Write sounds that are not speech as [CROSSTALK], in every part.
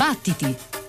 Battiti!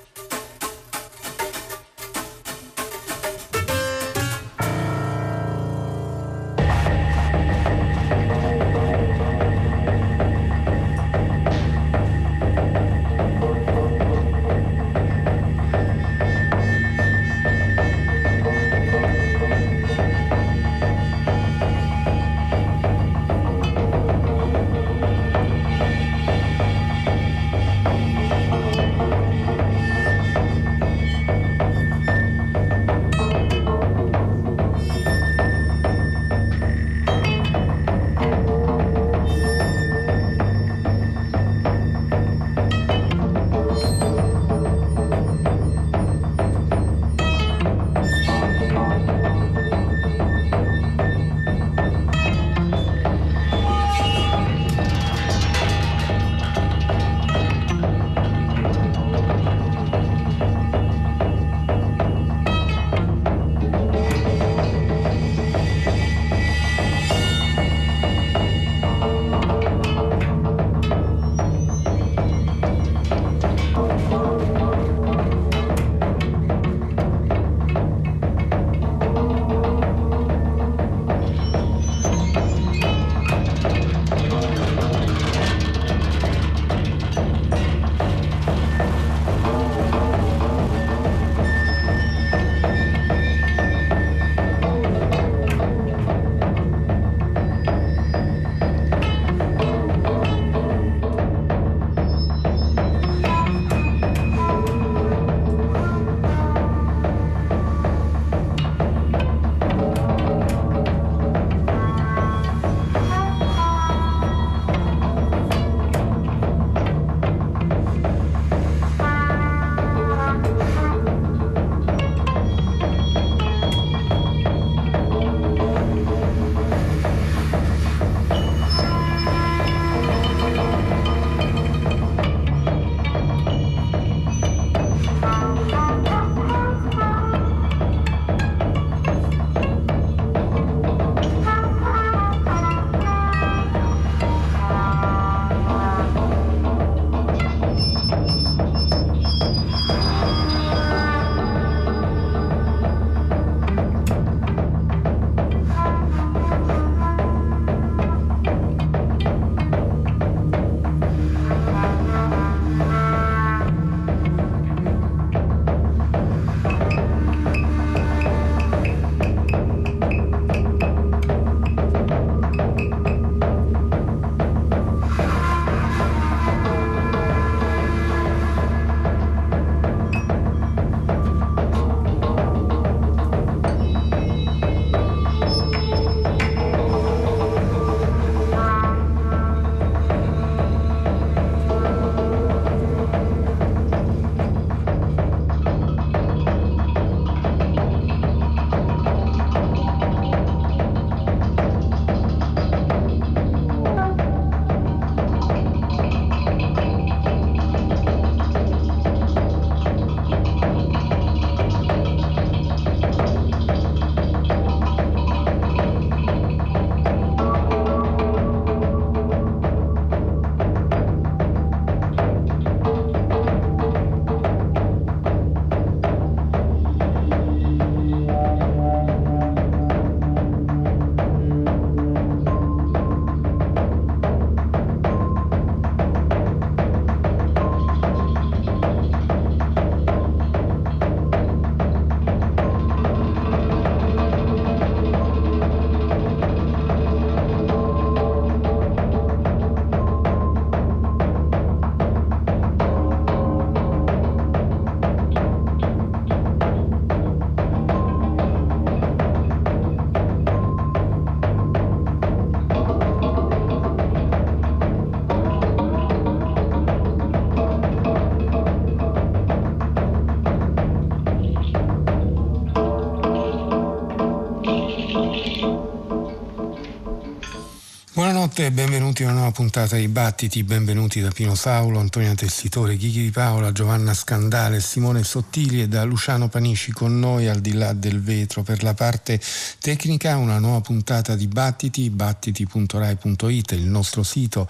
Buonanotte e benvenuti a una nuova puntata di Battiti, benvenuti da Pino Saulo, Antonia Tessitore, Chichi Di Paola, Giovanna Scandale, Simone Sottili e da Luciano Panisci con noi al di là del vetro. Per la parte tecnica una nuova puntata di Battiti, battiti.rai.it, il nostro sito,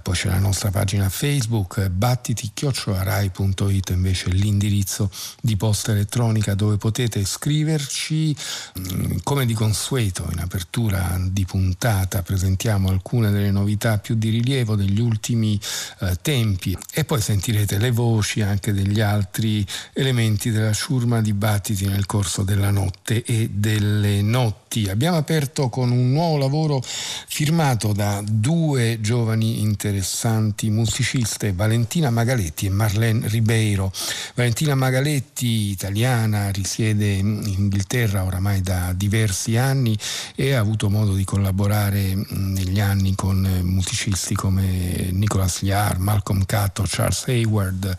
poi c'è la nostra pagina Facebook, battiti.rai.it invece l'indirizzo di posta elettronica dove potete scriverci. Mm, come di consueto in apertura di puntata presentiamo alcune delle novità più di rilievo degli ultimi eh, tempi e poi sentirete le voci anche degli altri elementi della ciurma dibattiti nel corso della notte e delle notti. Abbiamo aperto con un nuovo lavoro firmato da due giovani interessanti musiciste, Valentina Magaletti e Marlene Ribeiro. Valentina Magaletti, italiana, risiede in Inghilterra oramai da diversi anni e ha avuto modo di collaborare negli anni con eh, musicisti come Nicholas Liar, Malcolm Cato, Charles Hayward.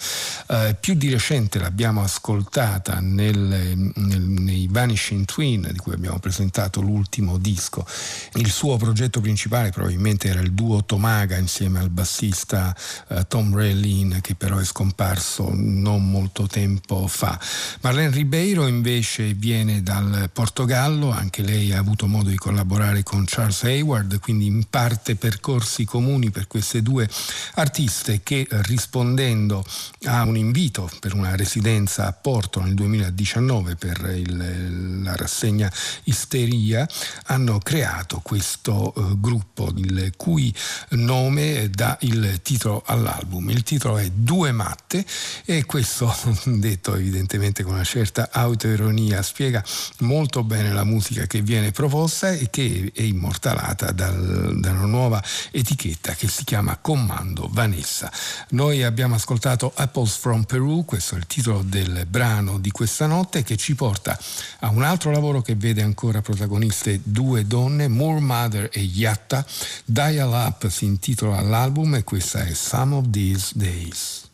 Eh, più di recente l'abbiamo ascoltata nel, nel, nei Vanishing Twin, di cui abbiamo presentato l'ultimo disco. Il suo progetto principale probabilmente era il duo Tomaga insieme al bassista eh, Tom Raylin, che però è scomparso non molto tempo fa. Marlene Ribeiro invece viene dal Portogallo, anche lei ha avuto modo di collaborare con Charles Hayward, quindi in parte percorsi comuni per queste due artiste che rispondendo a un invito per una residenza a Porto nel 2019 per il, la rassegna Isteria hanno creato questo uh, gruppo il cui nome dà il titolo all'album. Il titolo è Due matte e questo [LAUGHS] detto evidentemente con una certa autoironia spiega molto bene la musica che viene proposta e che è immortalata dal da una nuova etichetta che si chiama Comando Vanessa. Noi abbiamo ascoltato Apples from Peru, questo è il titolo del brano di questa notte che ci porta a un altro lavoro che vede ancora protagoniste due donne, Moore Mother e Yatta. Dial Up si intitola l'album e questa è Some of These Days.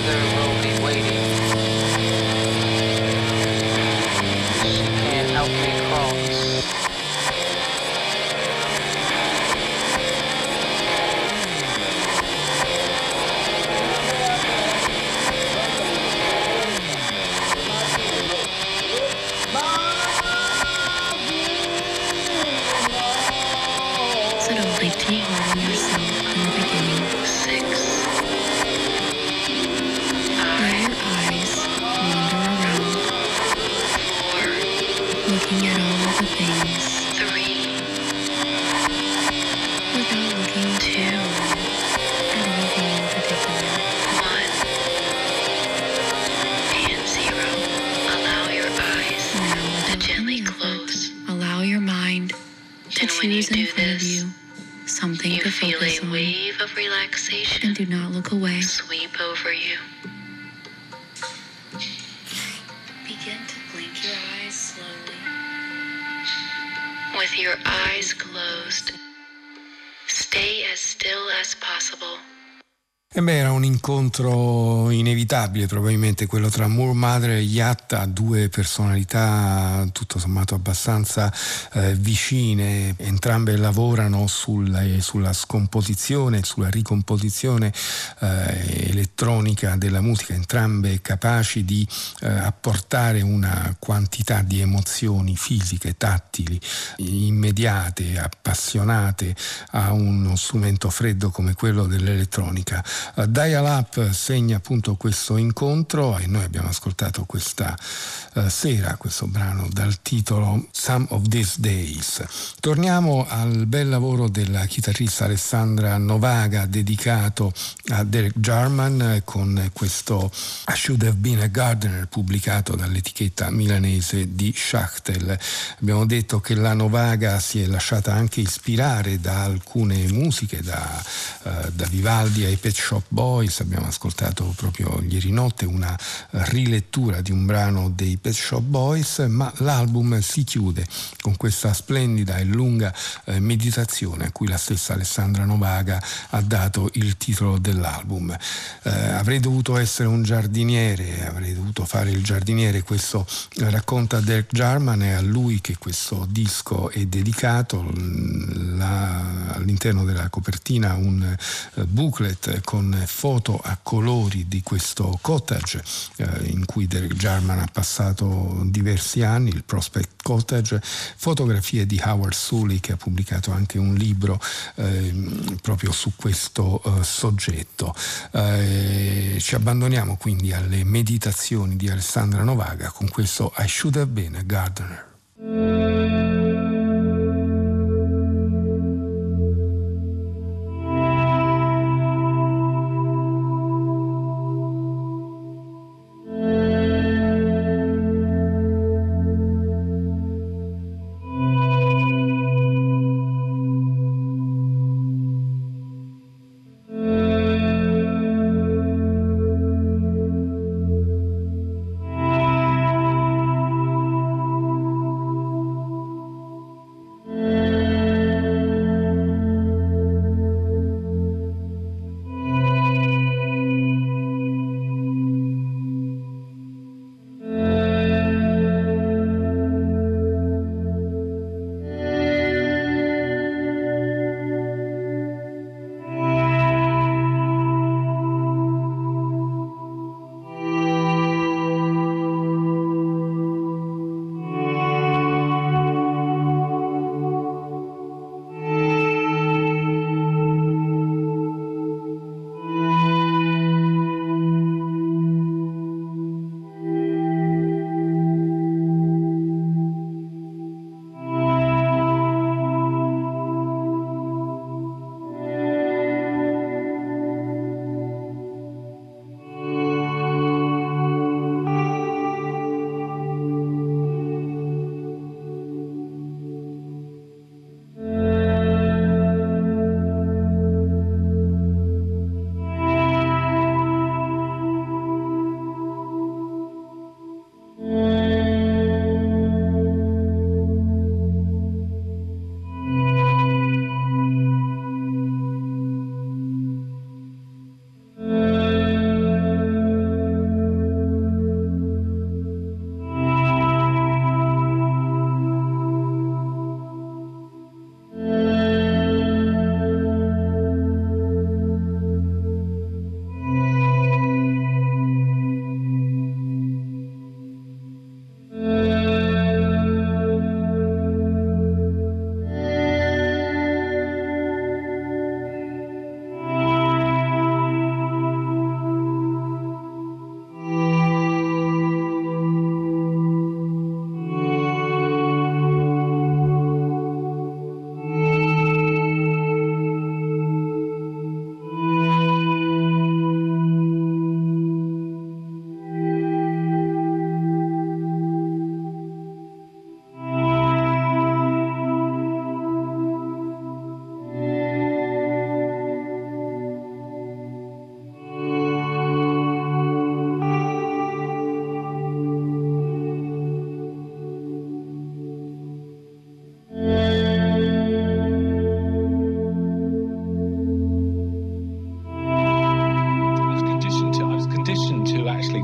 With your eyes E beh, era un incontro inevitabile, probabilmente quello tra Moore Madre e Yatta, due personalità tutto sommato abbastanza eh, vicine, entrambe lavorano sulla, sulla, scomposizione, sulla ricomposizione eh, elettronica della musica, entrambe capaci di eh, apportare una quantità di emozioni fisiche, tattili, immediate, appassionate a uno strumento freddo come quello dell'elettronica. Uh, Dial Up segna appunto questo incontro e noi abbiamo ascoltato questa uh, sera questo brano dal titolo Some of These Days. Torniamo al bel lavoro della chitarrista Alessandra Novaga dedicato a Derek Jarman con questo I Should Have Been a Gardener pubblicato dall'etichetta milanese di Schachtel. Abbiamo detto che la Novaga si è lasciata anche ispirare da alcune musiche, da, uh, da Vivaldi ai Pet Shop Boys, abbiamo ascoltato proprio ieri notte una rilettura di un brano dei Pet Shop Boys, ma l'album si chiude con questa splendida e lunga eh, meditazione a cui la stessa Alessandra Novaga ha dato il titolo dell'album. Eh, avrei dovuto essere un giardiniere, avrei dovuto fare il giardiniere, questo racconta Derek Jarman, è a lui che questo disco è dedicato, la, all'interno della copertina un eh, booklet con foto a colori di questo cottage eh, in cui Derek Jarman ha passato diversi anni, il Prospect Cottage, fotografie di Howard Sully che ha pubblicato anche un libro eh, proprio su questo eh, soggetto. Ci abbandoniamo quindi alle meditazioni di Alessandra Novaga con questo I Should Have Been a Gardener.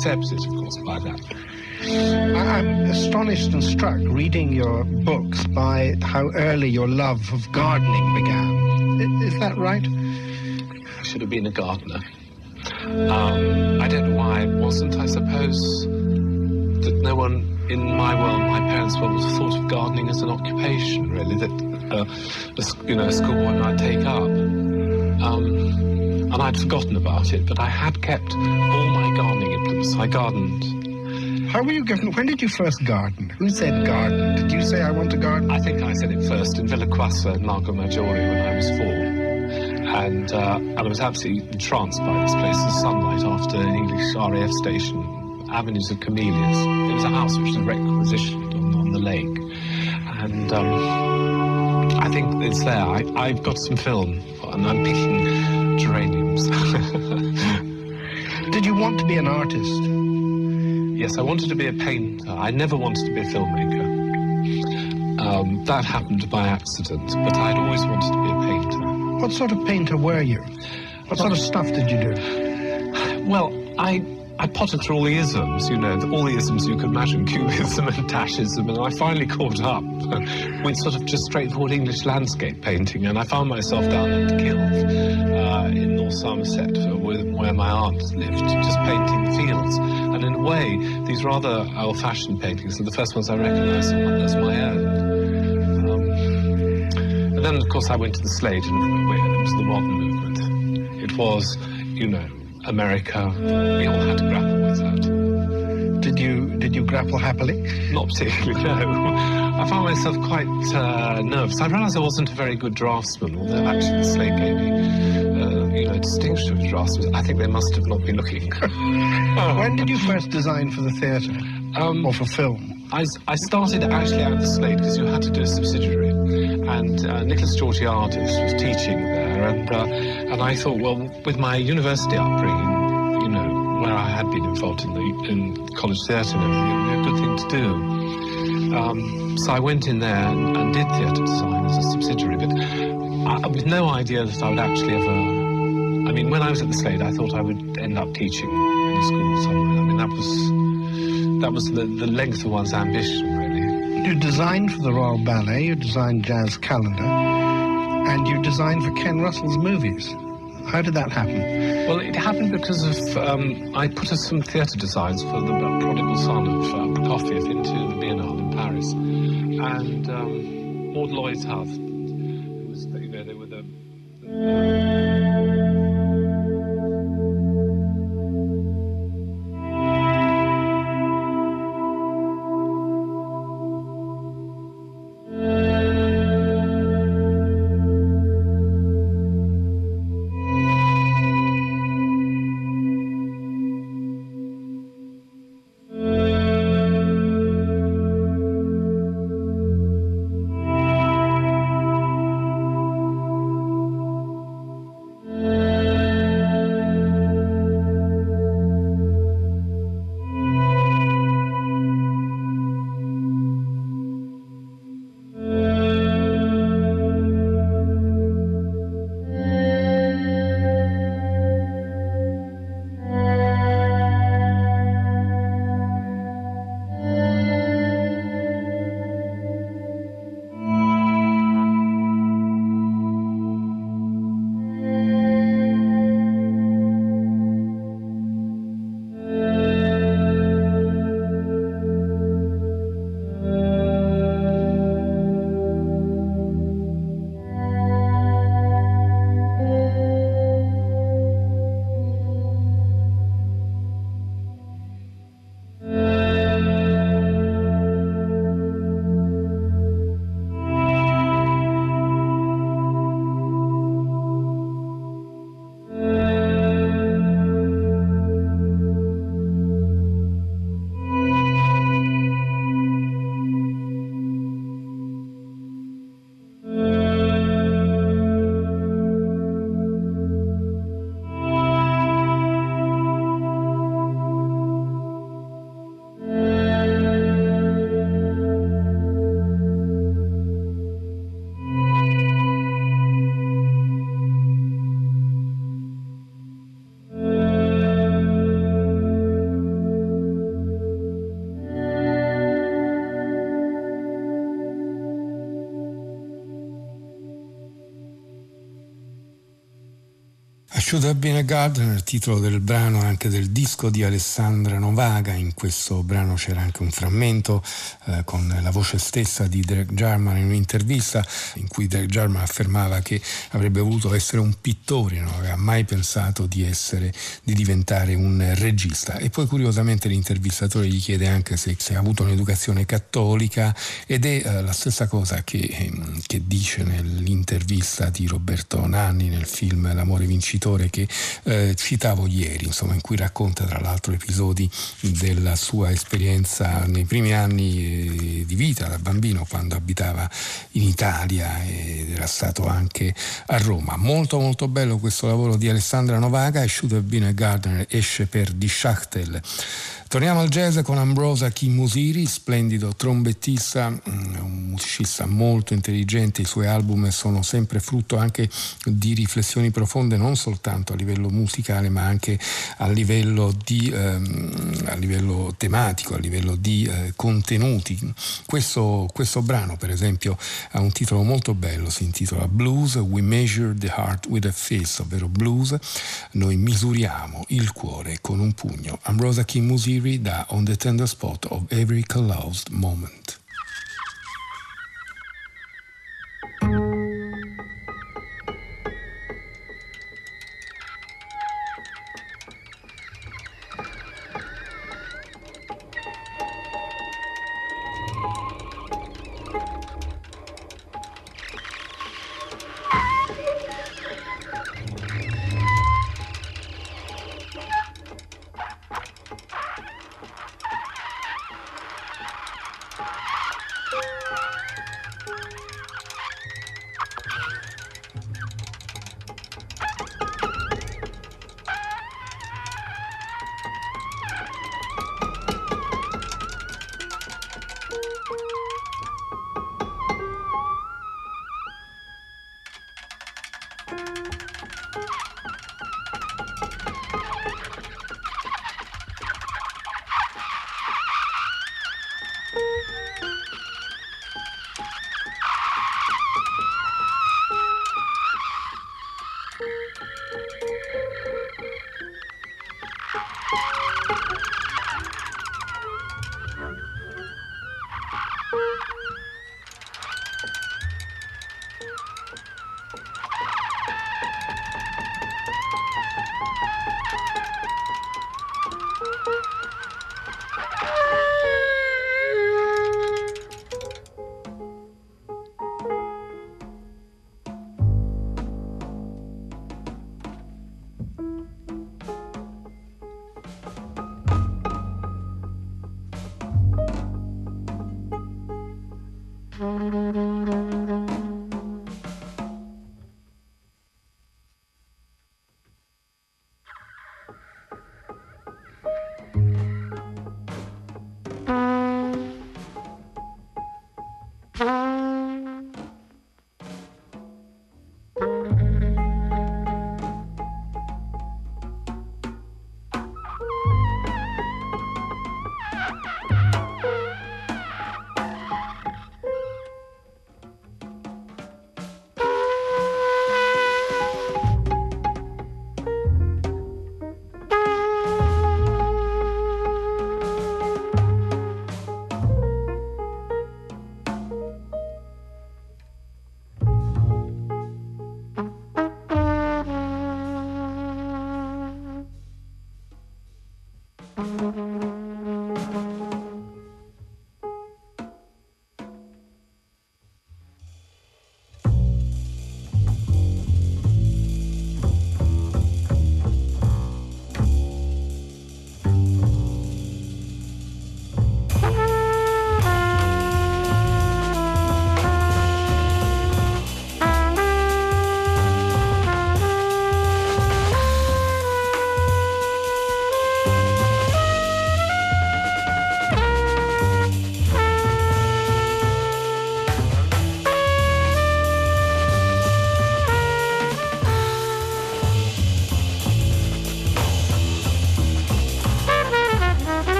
Accepted, of course, by that. I'm astonished and struck reading your books by how early your love of gardening began. Is that right? I should have been a gardener. Um, I don't know why it wasn't. I suppose that no one in my world, my parents' world, thought of gardening as an occupation, really, that uh, a, you know, a schoolboy might take up. Um, and I'd forgotten about it, but I had kept all my gardening implements. I gardened how were you given? When did you first garden? Who said garden? Did you say I want to garden? I think I said it first in Villa Quassa in Lago Maggiore when I was four. And, uh, and I was absolutely entranced by this place, the sunlight after an English RAF station, avenues of camellias. It was a house which was requisitioned on, on the lake. And um, I think it's there. I, I've got some film, and I'm picking want to be an artist? Yes, I wanted to be a painter. I never wanted to be a filmmaker. Um, that happened by accident, but I'd always wanted to be a painter. What sort of painter were you? What sort of stuff did you do? Well, I I potted through all the isms, you know, all the isms you could imagine, [LAUGHS] cubism and dashism, and I finally caught up [LAUGHS] with sort of just straightforward English landscape painting, and I found myself down at the Kiln uh, in North Somerset, where my aunt lived, just painting fields. And in a way, these rather old-fashioned paintings are the first ones I recognised as my own. Um, and then, of course, I went to the Slade, and it was the modern movement. It was, you know, America. We all had to grapple with that. Did you did you grapple happily? Not particularly, no. I found myself quite uh, nervous. I realised I wasn't a very good draftsman, although actually the slate gave me, distinction of. I think they must have not been looking. [LAUGHS] when did you first design for the theatre um, or for film? I, I started actually at the Slade because you had to do a subsidiary, and uh, Nicholas Georgiadis was teaching there, and uh, and I thought, well, with my university upbringing, you know, where I had been involved in the in college theatre and everything, it would be a good thing to do. Um, so I went in there and, and did theatre design as a subsidiary, but I, with no idea that I would actually ever. I mean, when I was at the Slade, I thought I would end up teaching in a school somewhere. I mean, that was that was the, the length of one's ambition, really. You designed for the Royal Ballet, you designed Jazz Calendar, and you designed for Ken Russell's movies. How did that happen? Well, it happened because of um, I put some theatre designs for the Prodigal Son of uh, Prokofiev into the Biennale in Paris, and um, Maud Lloyd's house. Should Have Been a Gardener, titolo del brano anche del disco di Alessandra Novaga. In questo brano c'era anche un frammento eh, con la voce stessa di Derek Jarman in un'intervista in cui Derek Jarman affermava che avrebbe voluto essere un pittore, non aveva mai pensato di, essere, di diventare un regista. E poi curiosamente l'intervistatore gli chiede anche se, se ha avuto un'educazione cattolica ed è eh, la stessa cosa che, ehm, che dice nell'intervista di Roberto Nanni nel film L'amore vincitore scrittore che eh, citavo ieri, insomma, in cui racconta tra l'altro episodi della sua esperienza nei primi anni eh, di vita da bambino quando abitava in Italia ed era stato anche a Roma. Molto molto bello questo lavoro di Alessandra Novaga e Been a Gardener esce per Die Schachtel. Torniamo al jazz con Ambrosa Kimusiri, splendido trombettista, mm, un musicista molto intelligente, i suoi album sono sempre frutto anche di riflessioni profonde non soltanto a livello musicale ma anche a livello, di, ehm, a livello tematico, a livello di eh, contenuti. Questo, questo brano per esempio ha un titolo molto bello, si intitola Blues, We Measure the Heart with a Fist, ovvero blues, noi misuriamo il cuore con un pugno. Ambrosa Kimusiri da On the Tender Spot of Every Closed Moment.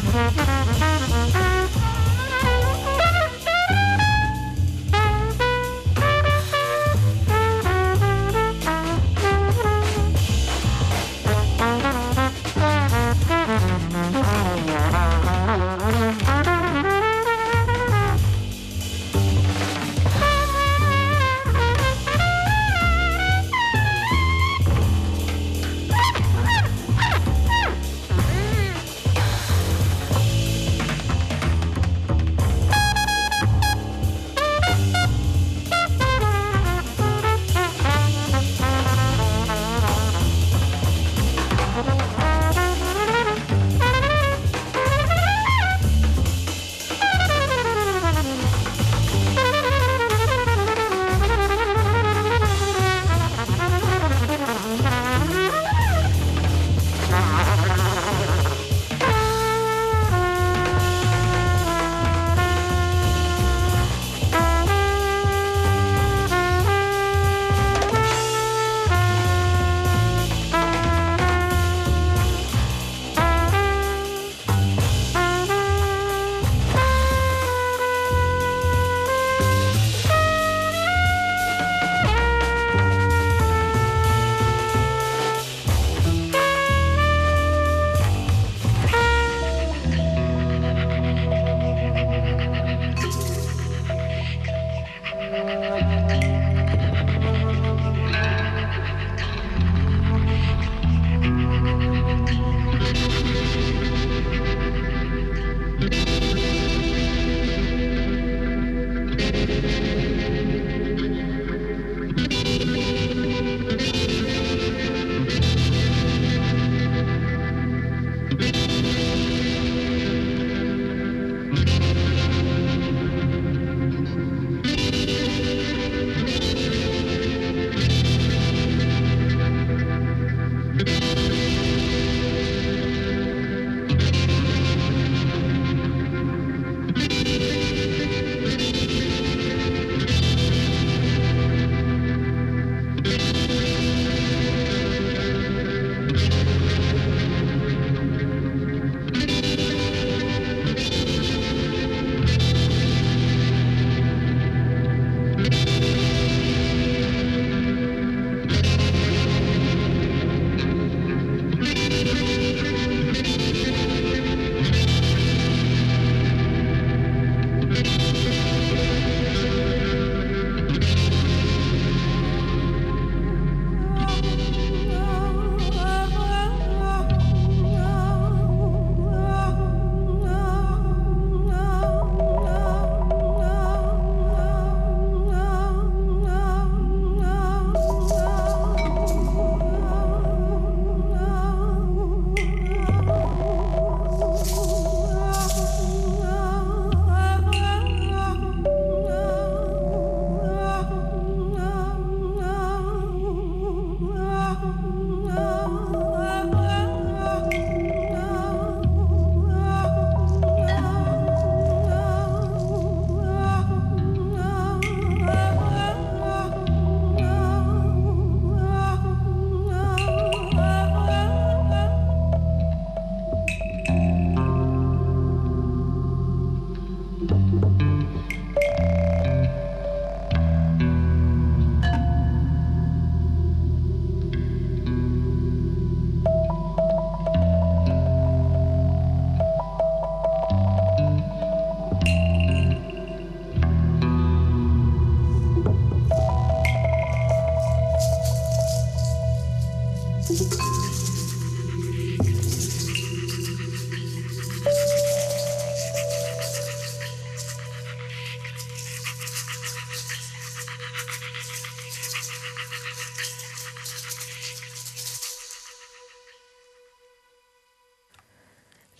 Thank you.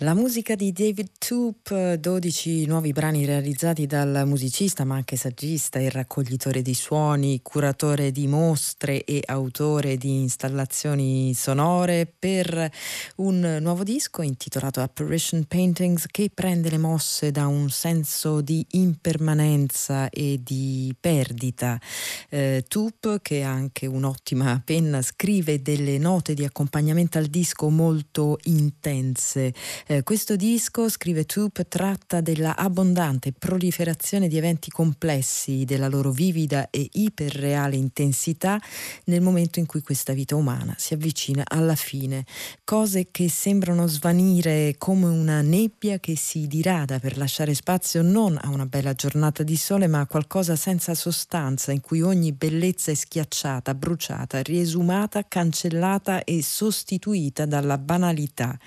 La musica di David Toop, 12 nuovi brani realizzati dal musicista ma anche saggista e raccoglitore di suoni, curatore di mostre e autore di installazioni sonore per un nuovo disco intitolato Apparition Paintings che prende le mosse da un senso di impermanenza e di perdita. Eh, Toop, che ha anche un'ottima penna, scrive delle note di accompagnamento al disco molto intense eh, questo disco, scrive Toop, tratta della abbondante proliferazione di eventi complessi, della loro vivida e iperreale intensità nel momento in cui questa vita umana si avvicina alla fine. Cose che sembrano svanire come una nebbia che si dirada per lasciare spazio non a una bella giornata di sole, ma a qualcosa senza sostanza, in cui ogni bellezza è schiacciata, bruciata, riesumata, cancellata e sostituita dalla banalità.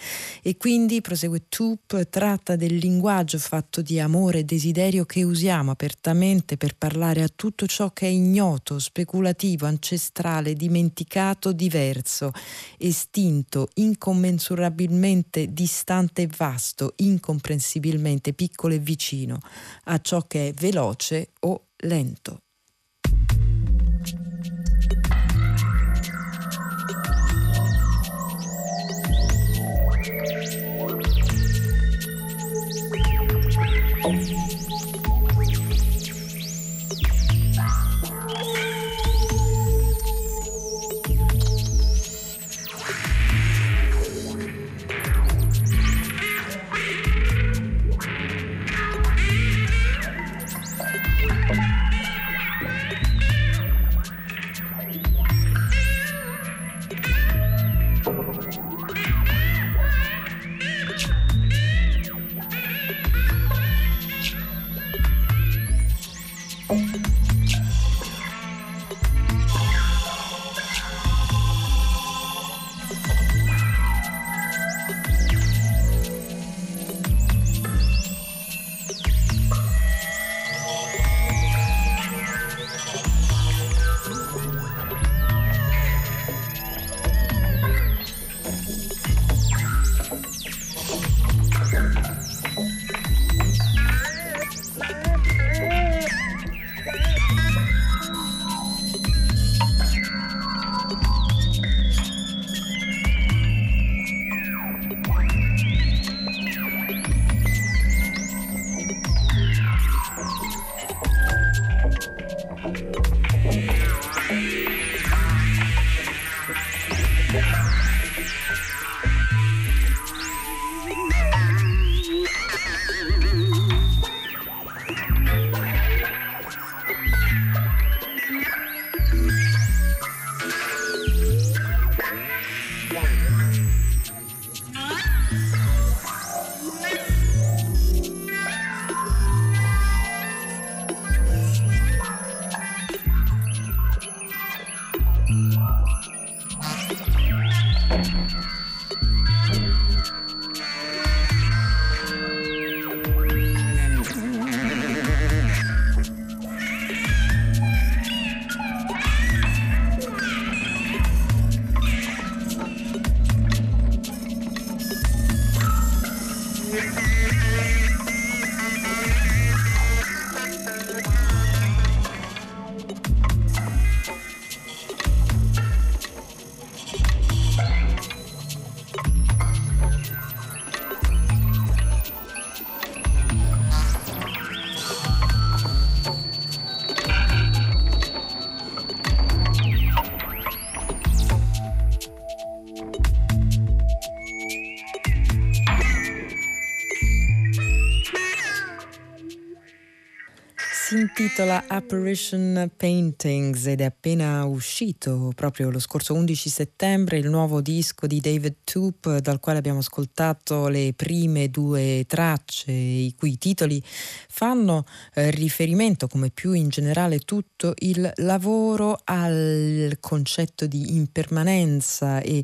E quindi prosegue Toop, tratta del linguaggio fatto di amore e desiderio che usiamo apertamente per parlare a tutto ciò che è ignoto, speculativo, ancestrale, dimenticato, diverso, estinto, incommensurabilmente distante e vasto, incomprensibilmente piccolo e vicino, a ciò che è veloce o lento. Intitola Apparition Paintings ed è appena uscito proprio lo scorso 11 settembre il nuovo disco di David Toop dal quale abbiamo ascoltato le prime due tracce i cui titoli fanno eh, riferimento come più in generale tutto il lavoro al concetto di impermanenza e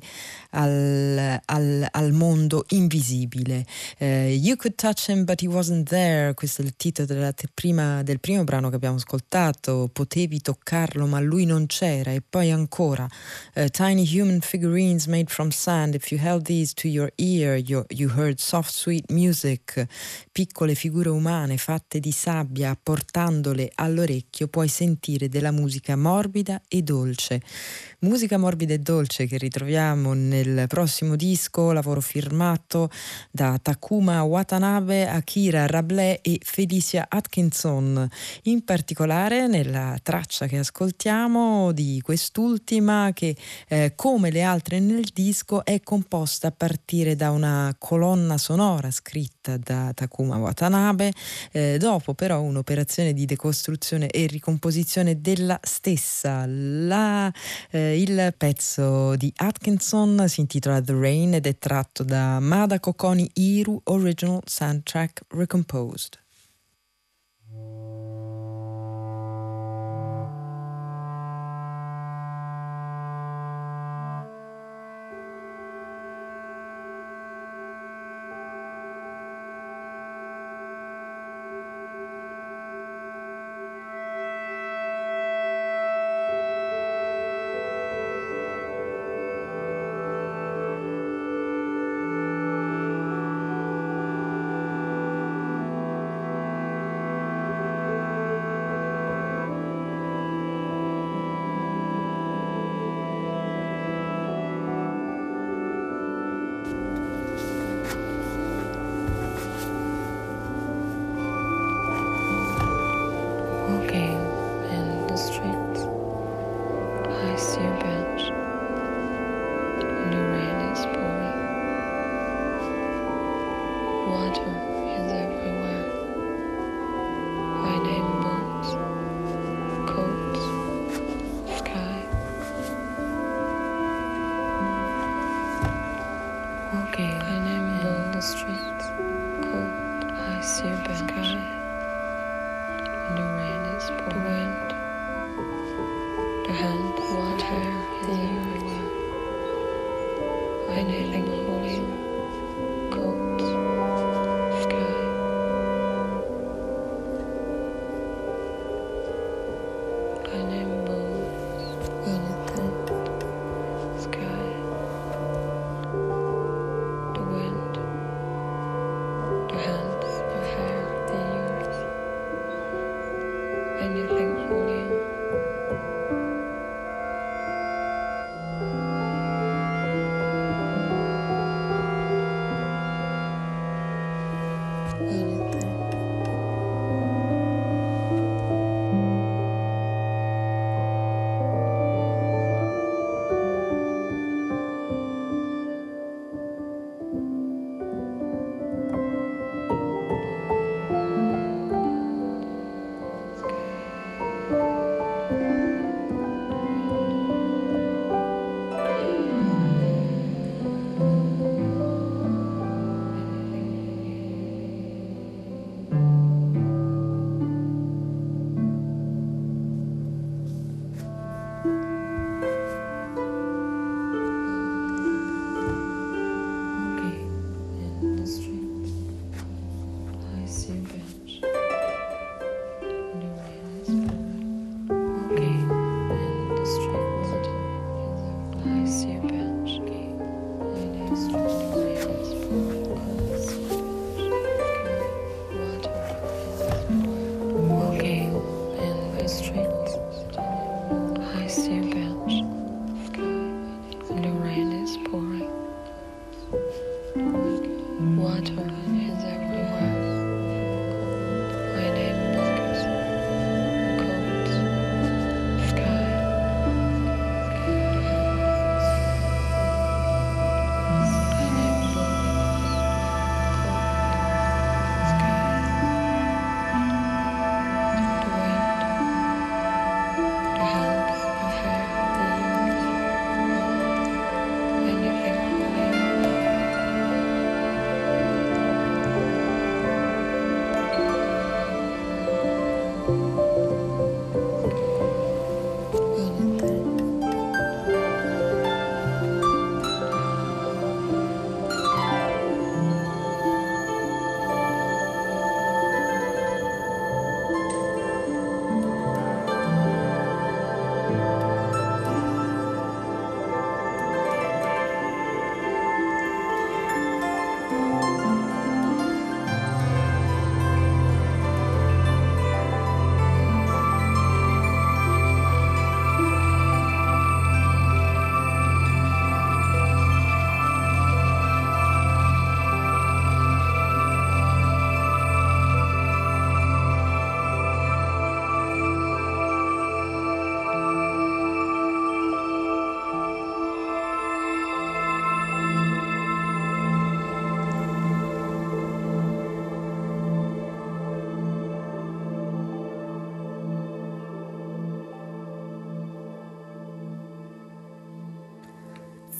al, al, al mondo invisibile. Eh, you could touch him but he wasn't there, questo è il titolo della prima, del primo brano che abbiamo ascoltato, potevi toccarlo ma lui non c'era. E poi ancora uh, Tiny human figurines made from sand, if you held these to your ear you, you heard soft sweet music, piccole figure umane fatte di sabbia portandole all'orecchio puoi sentire della musica morbida e dolce. Musica morbida e dolce che ritroviamo nel prossimo disco, lavoro firmato da Takuma Watanabe, Akira Rabelais e Felicia Atkinson. In particolare nella traccia che ascoltiamo di quest'ultima che eh, come le altre nel disco è composta a partire da una colonna sonora scritta da Takuma Watanabe, eh, dopo però un'operazione di decostruzione e ricomposizione della stessa. La, eh, il pezzo di Atkinson si intitola The Rain ed è tratto da Mada Kokoni Iru Original Soundtrack Recomposed.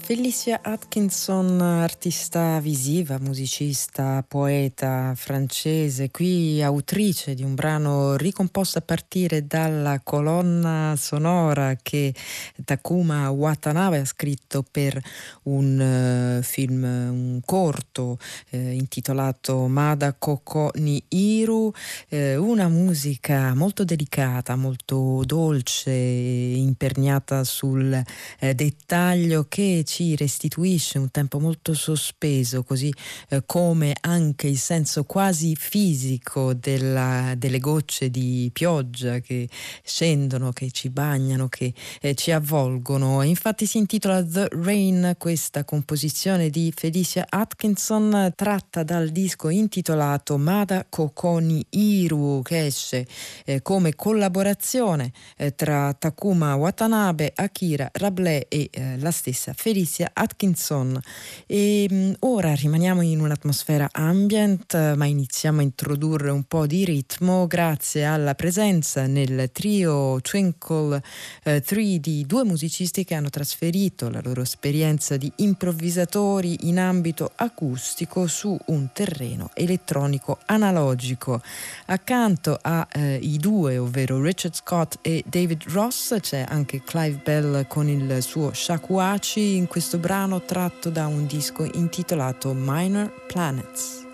Felicia Atkinson, artista visiva, musicista, poeta francese, qui autrice di un brano ricomposto a partire dalla colonna sonora che Takuma Watanabe ha scritto per un uh, film, un corto eh, intitolato Mada Koko ni Iru, eh, una musica molto delicata, molto dolce, imperniata sul dettaglio che ci ci restituisce un tempo molto sospeso, così eh, come anche il senso quasi fisico della, delle gocce di pioggia che scendono, che ci bagnano, che eh, ci avvolgono. Infatti si intitola The Rain, questa composizione di Felicia Atkinson tratta dal disco intitolato Mada Kokoni Iru che esce eh, come collaborazione eh, tra Takuma Watanabe, Akira Rabelais e eh, la stessa Felicia Alicia Atkinson. E mm, ora rimaniamo in un'atmosfera ambient, ma iniziamo a introdurre un po' di ritmo grazie alla presenza nel trio Twinkle eh, 3 di due musicisti che hanno trasferito la loro esperienza di improvvisatori in ambito acustico su un terreno elettronico analogico. Accanto ai eh, due, ovvero Richard Scott e David Ross, c'è anche Clive Bell con il suo shakuhachi in questo brano tratto da un disco intitolato Minor Planets.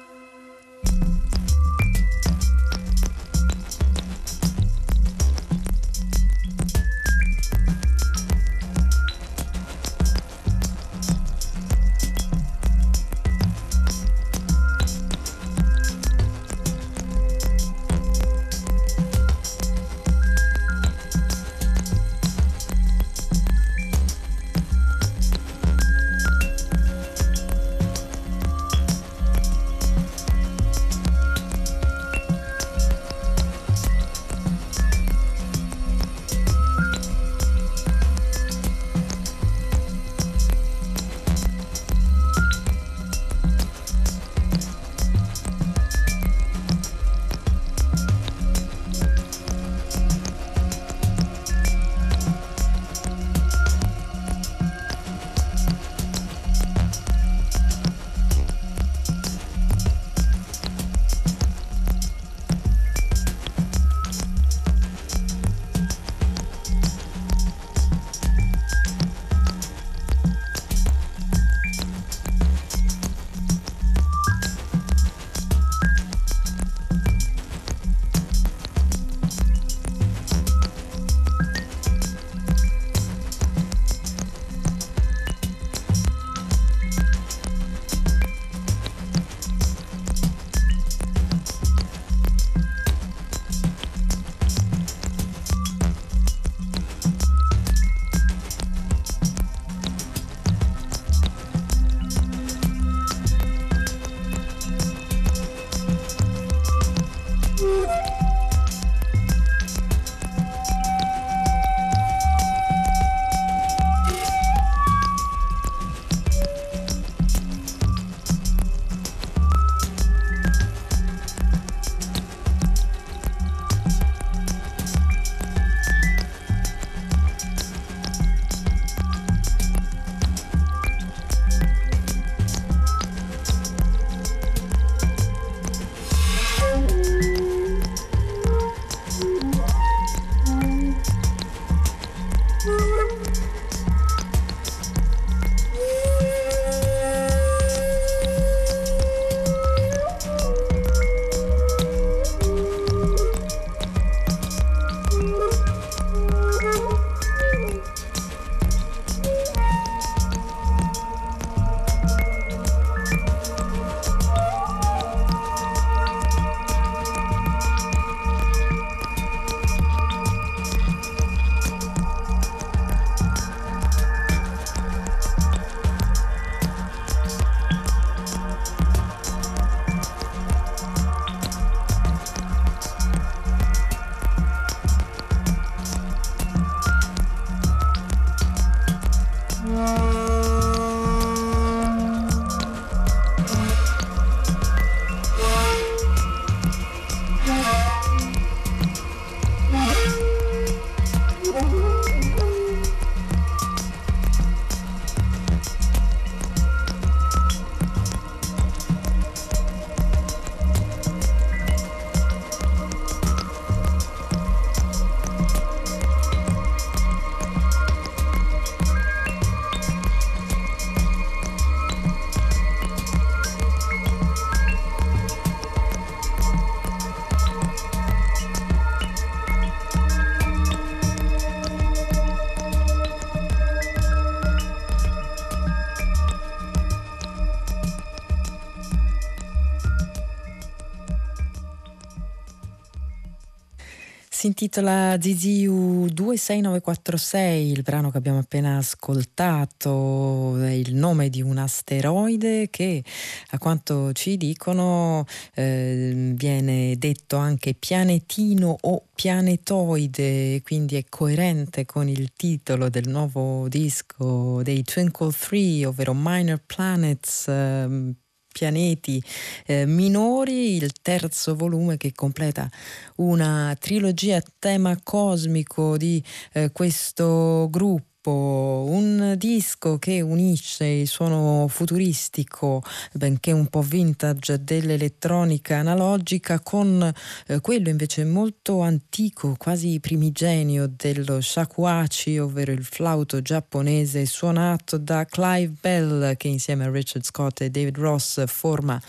Intitola ZZU 26946, il brano che abbiamo appena ascoltato è il nome di un asteroide che a quanto ci dicono eh, viene detto anche pianetino o pianetoide, quindi è coerente con il titolo del nuovo disco dei Twinkle 3, ovvero Minor Planets. Eh, pianeti eh, minori, il terzo volume che completa una trilogia a tema cosmico di eh, questo gruppo un disco che unisce il suono futuristico, benché un po' vintage, dell'elettronica analogica con eh, quello invece molto antico, quasi primigenio dello shakuhachi, ovvero il flauto giapponese suonato da Clive Bell che insieme a Richard Scott e David Ross forma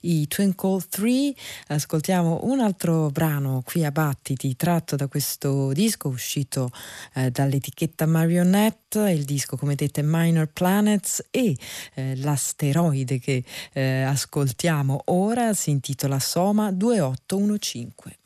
i Twinkle 3. Ascoltiamo un altro brano qui a Battiti tratto da questo disco uscito eh, dall'etichetta Marionette il disco come dite Minor Planets e eh, l'asteroide che eh, ascoltiamo ora si intitola Soma 2815.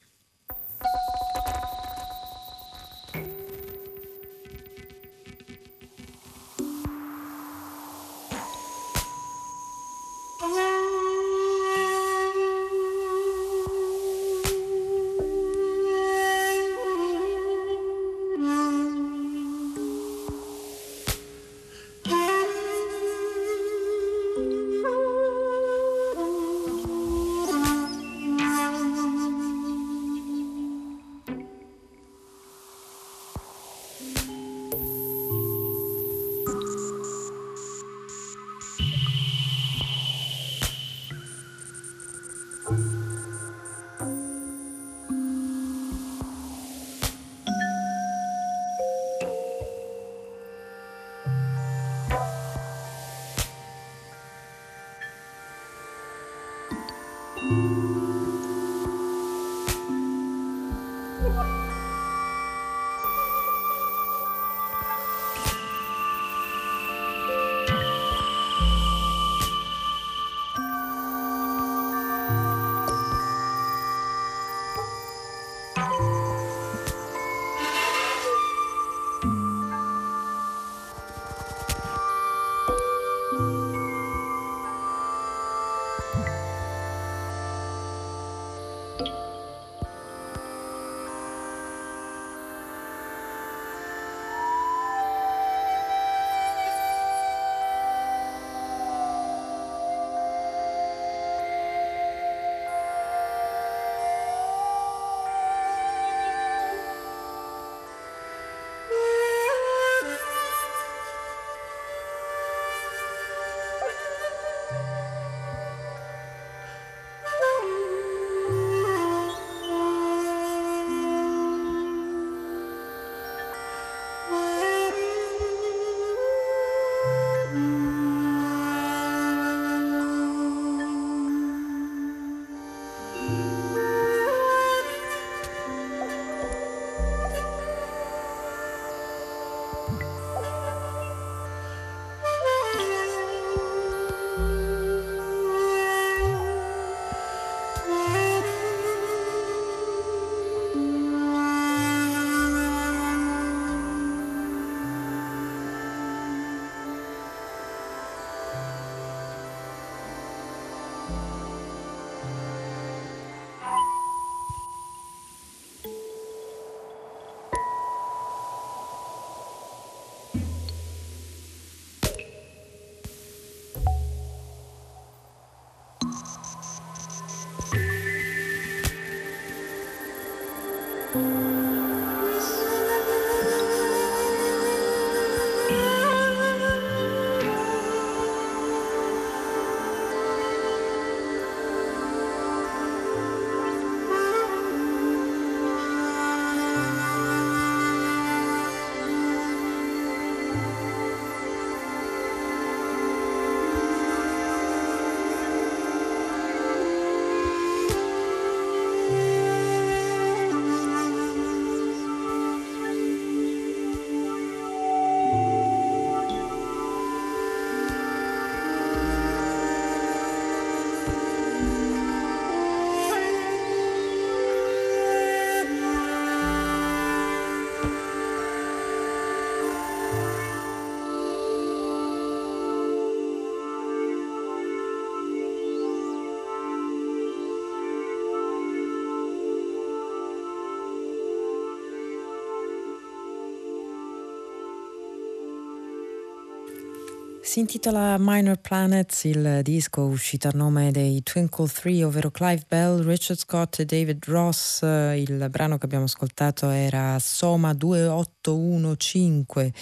Si intitola Minor Planets, il disco uscito a nome dei Twinkle 3, ovvero Clive Bell, Richard Scott e David Ross. Il brano che abbiamo ascoltato era Soma 2815,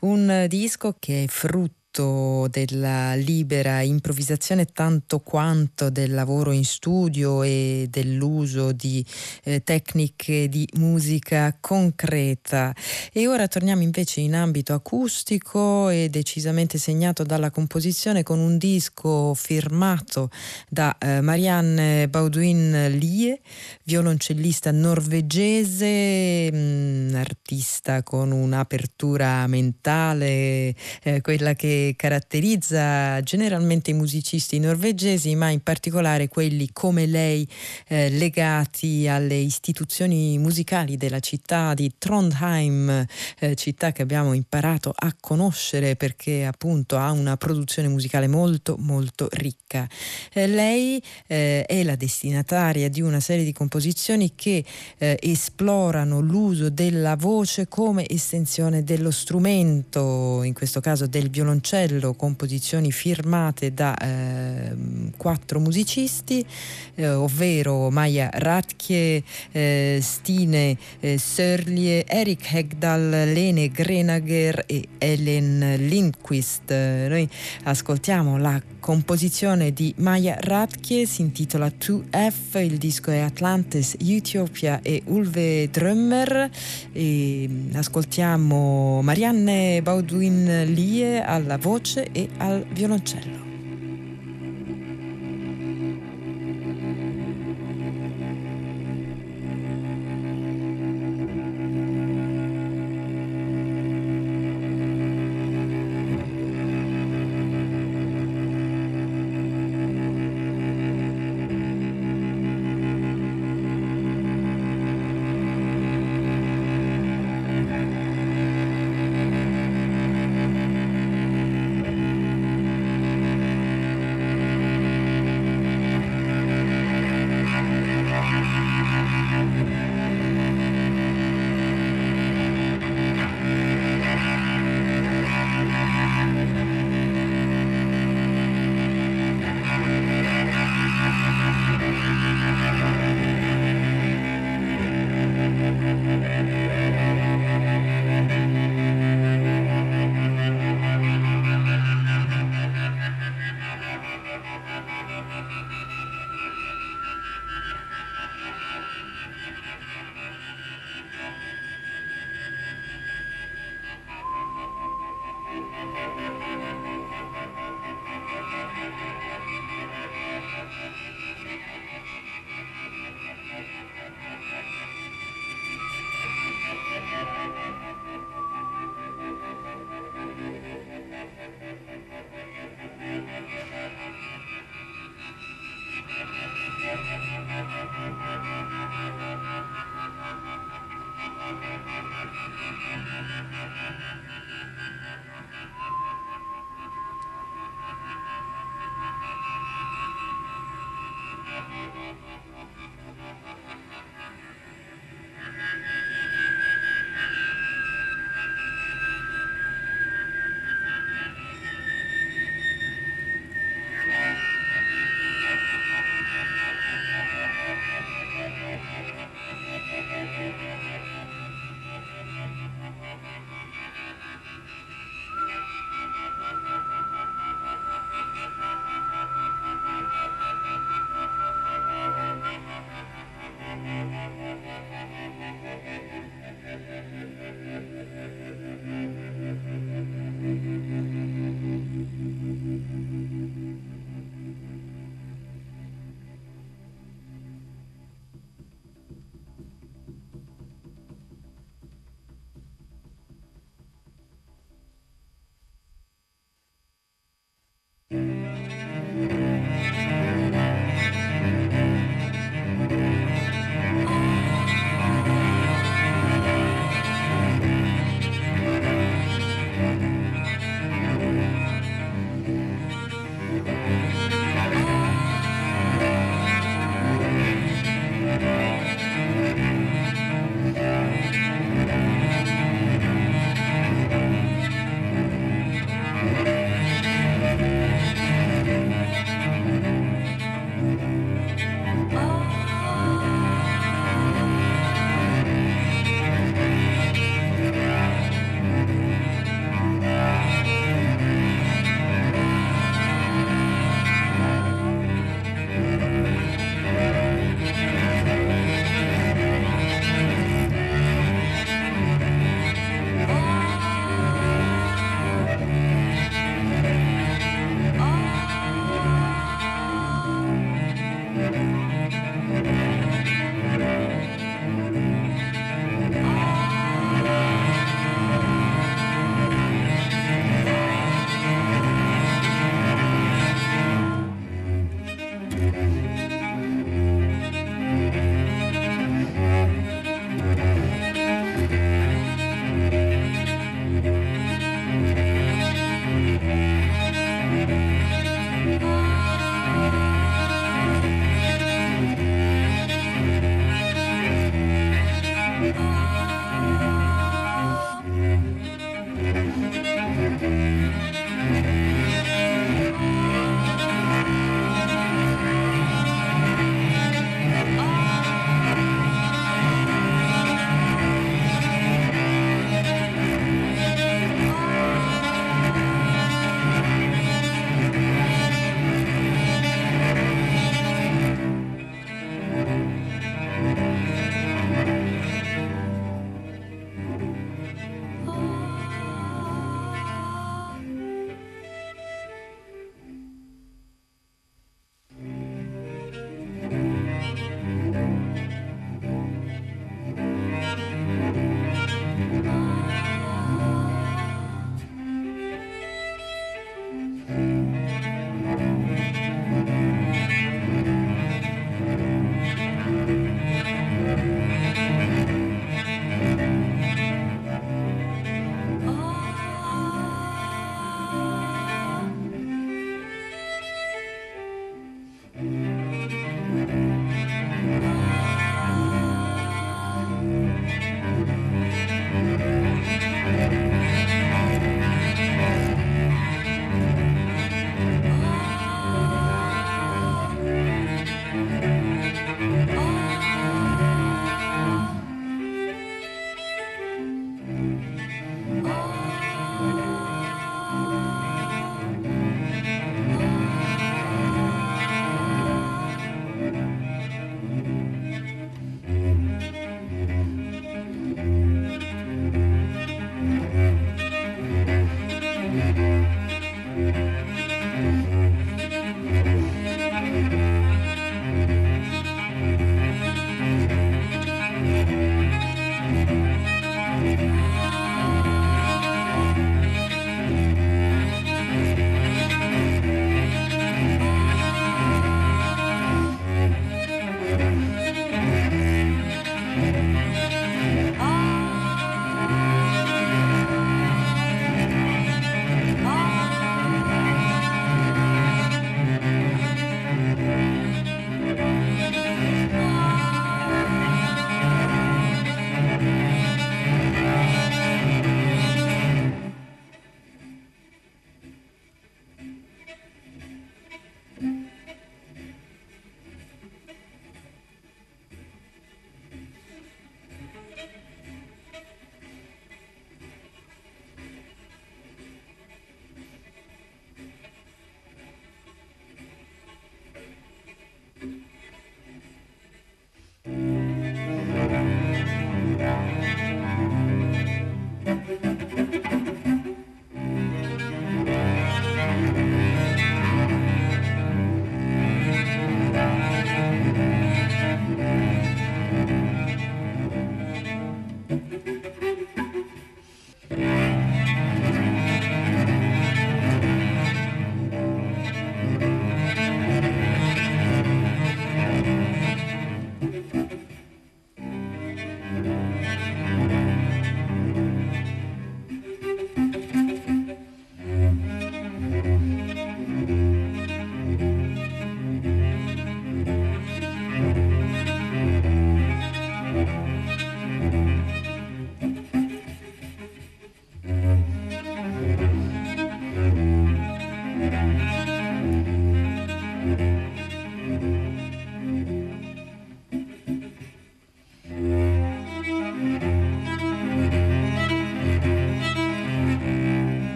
un disco che è frutto frutto della libera improvvisazione tanto quanto del lavoro in studio e dell'uso di eh, tecniche di musica concreta. E ora torniamo invece in ambito acustico e decisamente segnato dalla composizione con un disco firmato da eh, Marianne Baudouin Lie, violoncellista norvegese, mh, mm, artista con un'apertura mentale, eh, quella che caratterizza generalmente i musicisti norvegesi, ma in particolare quelli come lei eh, legati alle istituzioni musicali della città di Trondheim, eh, città che abbiamo imparato a conoscere perché appunto ha una produzione musicale molto molto ricca. Eh, lei eh, è la destinataria di una serie di composizioni che eh, esplorano l'uso della voce come estensione dello strumento, in questo caso del violoncello violoncello, composizioni firmate da eh, quattro musicisti, eh, ovvero Maya Ratke, eh, Stine eh, Sörlie, Eric Hegdal, Lene Grenager e Ellen Lindquist. Noi ascoltiamo la composizione di Maya Ratke, si intitola 2F, il disco è Atlantis, Utopia e Ulve Drummer. E ascoltiamo Marianne Baudouin Lie alla voce e al violoncello.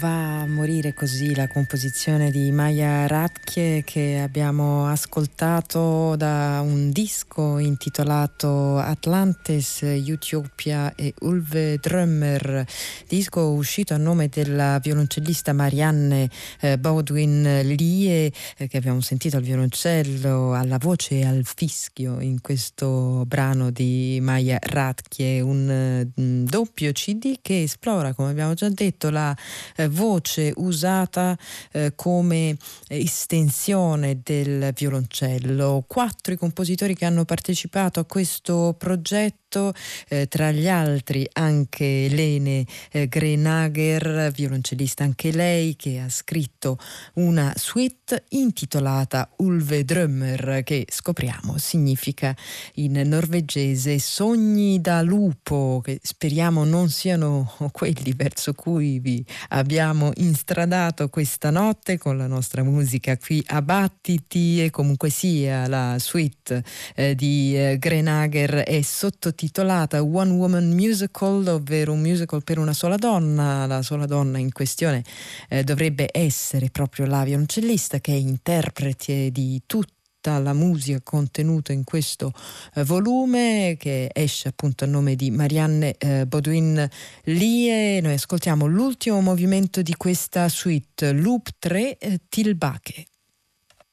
Va a morire così la composizione di Maya Ratke che abbiamo ascoltato da un disco intitolato Atlantis, Utopia e Ulve Drummer, disco uscito a nome della violoncellista Marianne eh, Baldwin Lie eh, che abbiamo sentito al violoncello, alla voce e al fischio in questo brano di Maya Ratke, un mm, doppio CD che esplora, come abbiamo già detto, la eh, voce usata eh, come estensione del violoncello. Quattro i compositori che hanno partecipato a questo progetto progetto, eh, tra gli altri anche Lene eh, Grenager, violoncellista anche lei, che ha scritto una suite intitolata Ulve Drömmer, che scopriamo significa in norvegese sogni da lupo, che speriamo non siano [LAUGHS] quelli verso cui vi abbiamo instradato questa notte con la nostra musica qui a Battiti. E comunque sia la suite eh, di eh, Grenager è sottotitolata intitolata One Woman Musical, ovvero un musical per una sola donna. La sola donna in questione eh, dovrebbe essere proprio la violoncellista che è interprete di tutta la musica contenuta in questo eh, volume che esce appunto a nome di Marianne eh, Baudouin Lie. Noi ascoltiamo l'ultimo movimento di questa suite, Loop 3 eh, Tilbake.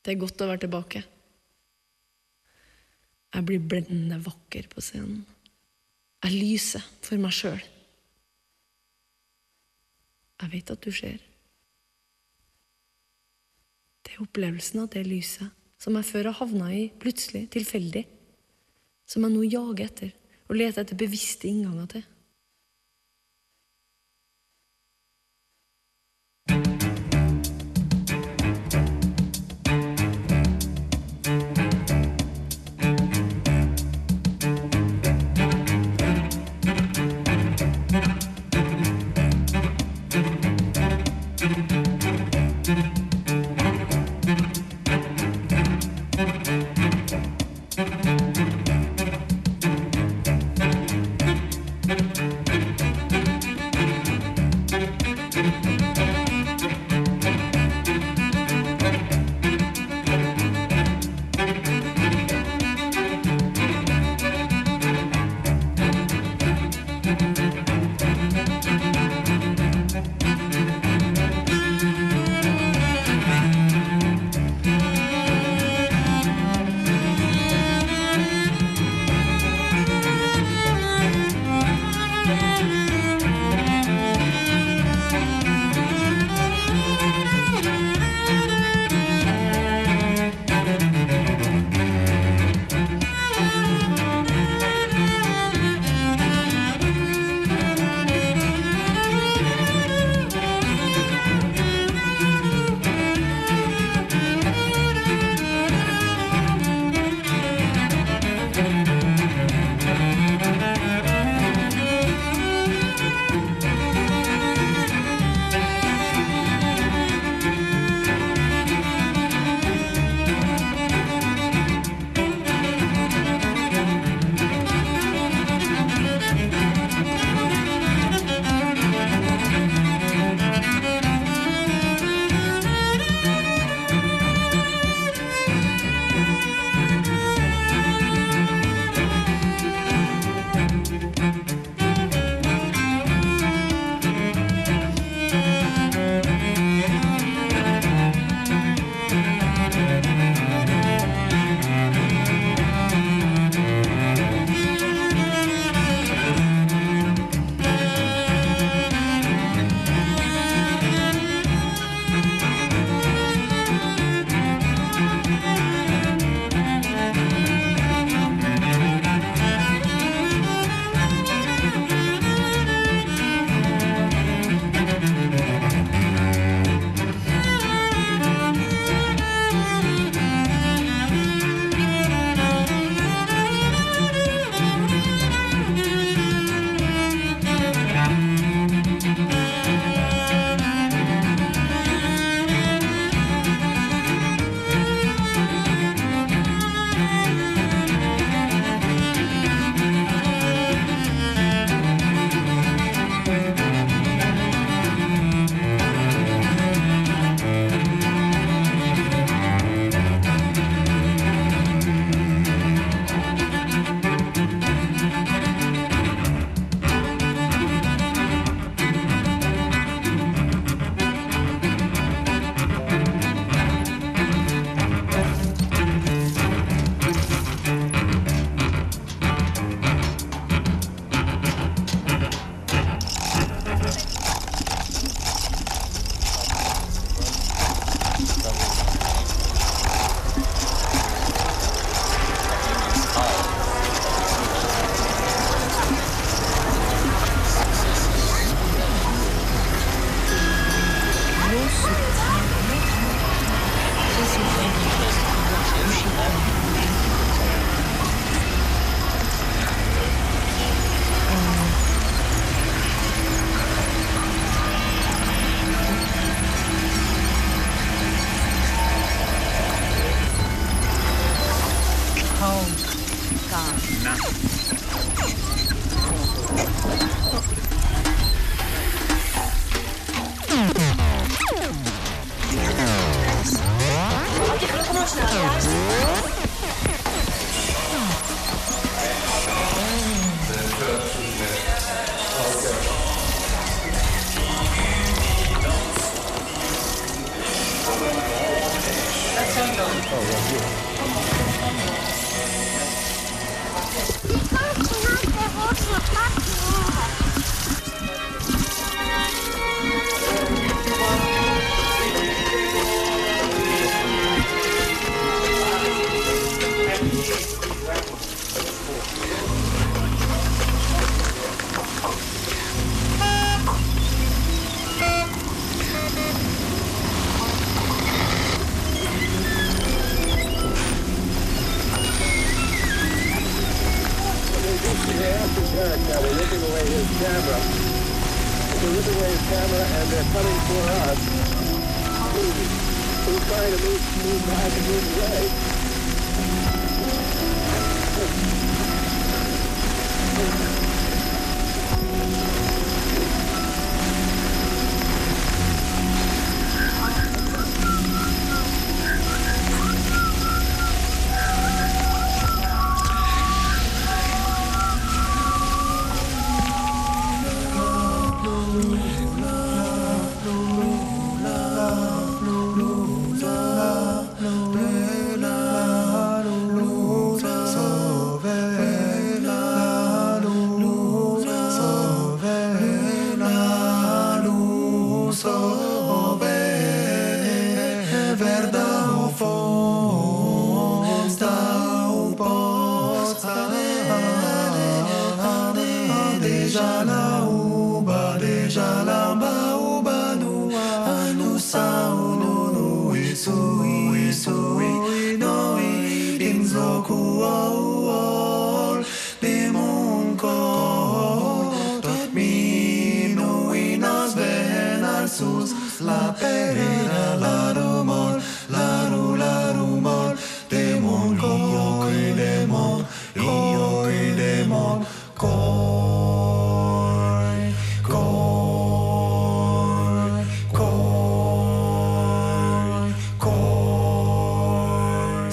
Det er godt å være tilbake. Jeg blir blendende vakker på scenen. Jeg lyser for meg sjøl. Jeg vet at du ser. Det er opplevelsen av det lyset som jeg før har havna i plutselig, tilfeldig, som jeg nå jager etter og leter etter bevisste innganger til.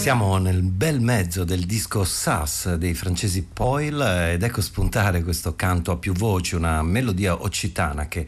Siamo nel bel mezzo del disco Sass dei francesi Poil ed ecco spuntare questo canto a più voci, una melodia occitana che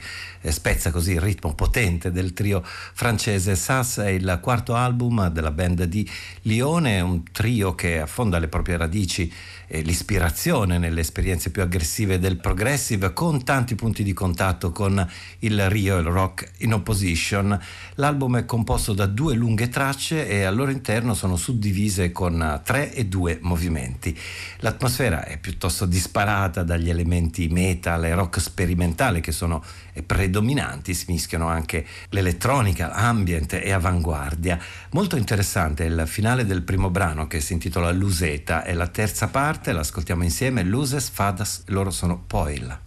spezza così il ritmo potente del trio francese. Sass è il quarto album della band di Lione, un trio che affonda le proprie radici e l'ispirazione nelle esperienze più aggressive del progressive con tanti punti di contatto con il Rio e il rock in opposition. L'album è composto da due lunghe tracce e al loro interno sono suddivise con tre e due movimenti. L'atmosfera è piuttosto disparata dagli elementi metal e rock sperimentale che sono predominanti, si mischiano anche l'elettronica, ambient e avanguardia. Molto interessante è il finale del primo brano che si intitola Luseta e la terza parte, l'ascoltiamo insieme, Luses Fadas, loro sono Poil.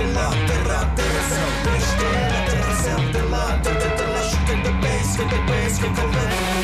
della terra, terra sempre stella, terra sempre la, terra della scelta, the bass, the bass, the bass.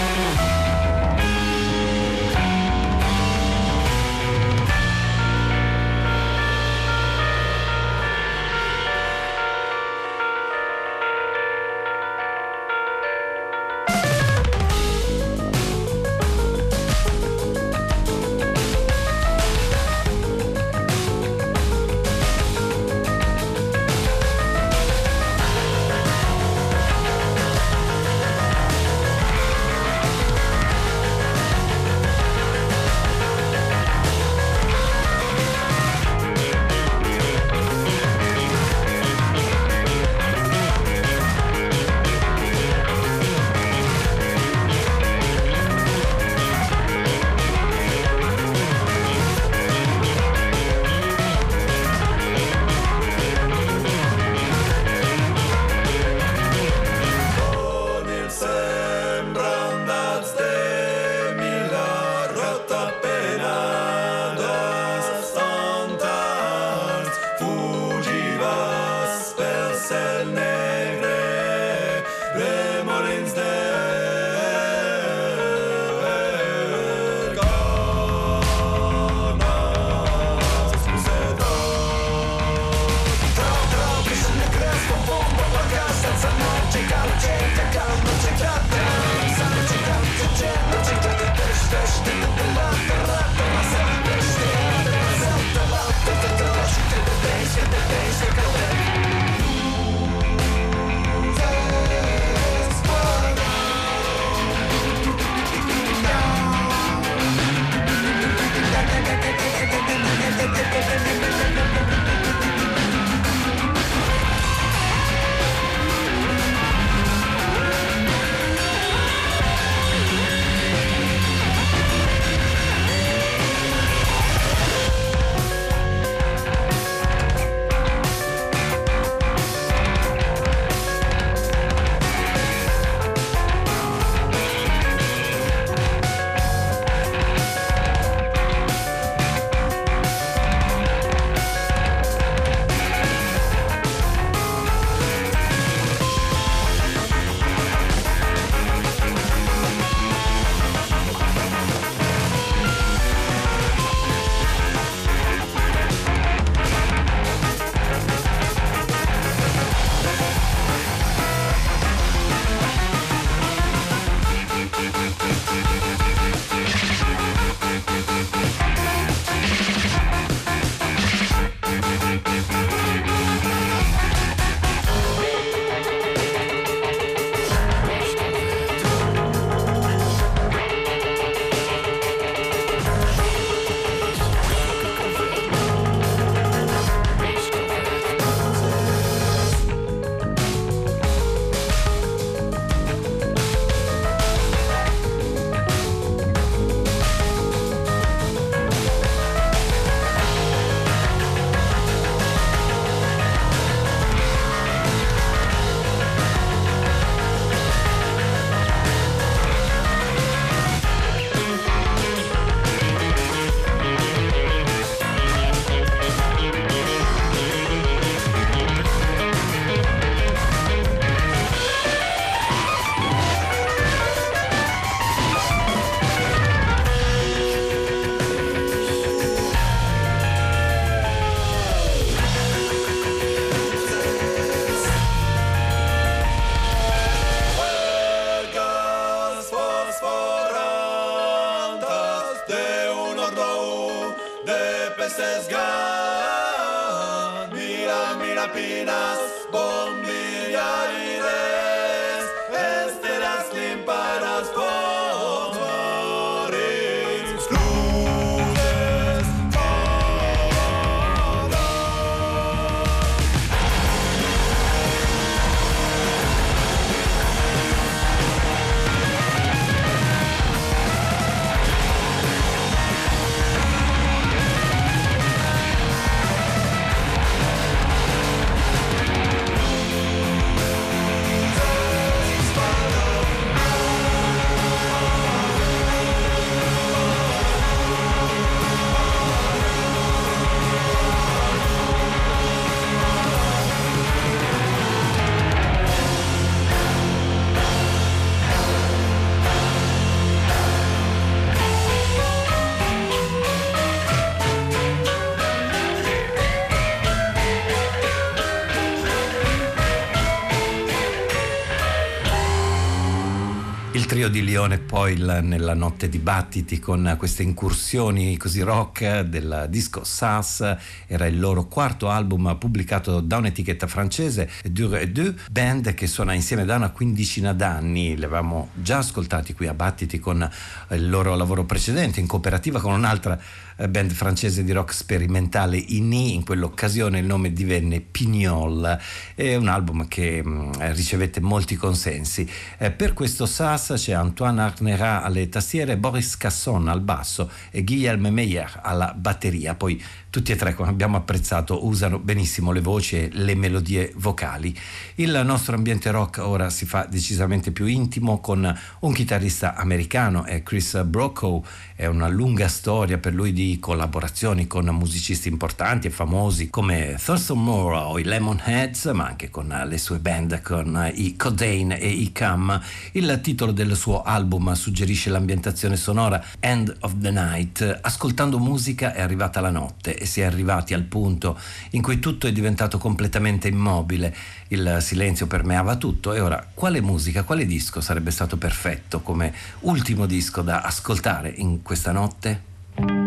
Di Lione poi nella notte dibattiti con queste incursioni così rock del disco Sass era il loro quarto album pubblicato da un'etichetta francese Dure et Deux band che suona insieme da una quindicina d'anni. Li avevamo già ascoltati qui a Battiti con il loro lavoro precedente in cooperativa con un'altra eh, band francese di rock sperimentale INI, in quell'occasione il nome divenne Pignol, è un album che mm, ricevette molti consensi. Eh, per questo SAS c'è Antoine Arnera alle tastiere, Boris Casson al basso e Guillaume Meyer alla batteria, poi tutti e tre, come abbiamo apprezzato, usano benissimo le voci e le melodie vocali. Il nostro ambiente rock ora si fa decisamente più intimo con un chitarrista americano, è Chris Brokow, è una lunga storia per lui di collaborazioni con musicisti importanti e famosi come Thurston Moore o i Lemonheads, ma anche con le sue band, con i Codain e i Cam. Il titolo del suo album suggerisce l'ambientazione sonora End of the Night. Ascoltando musica è arrivata la notte e si è arrivati al punto in cui tutto è diventato completamente immobile. Il silenzio permeava tutto e ora quale musica, quale disco sarebbe stato perfetto come ultimo disco da ascoltare in questa notte?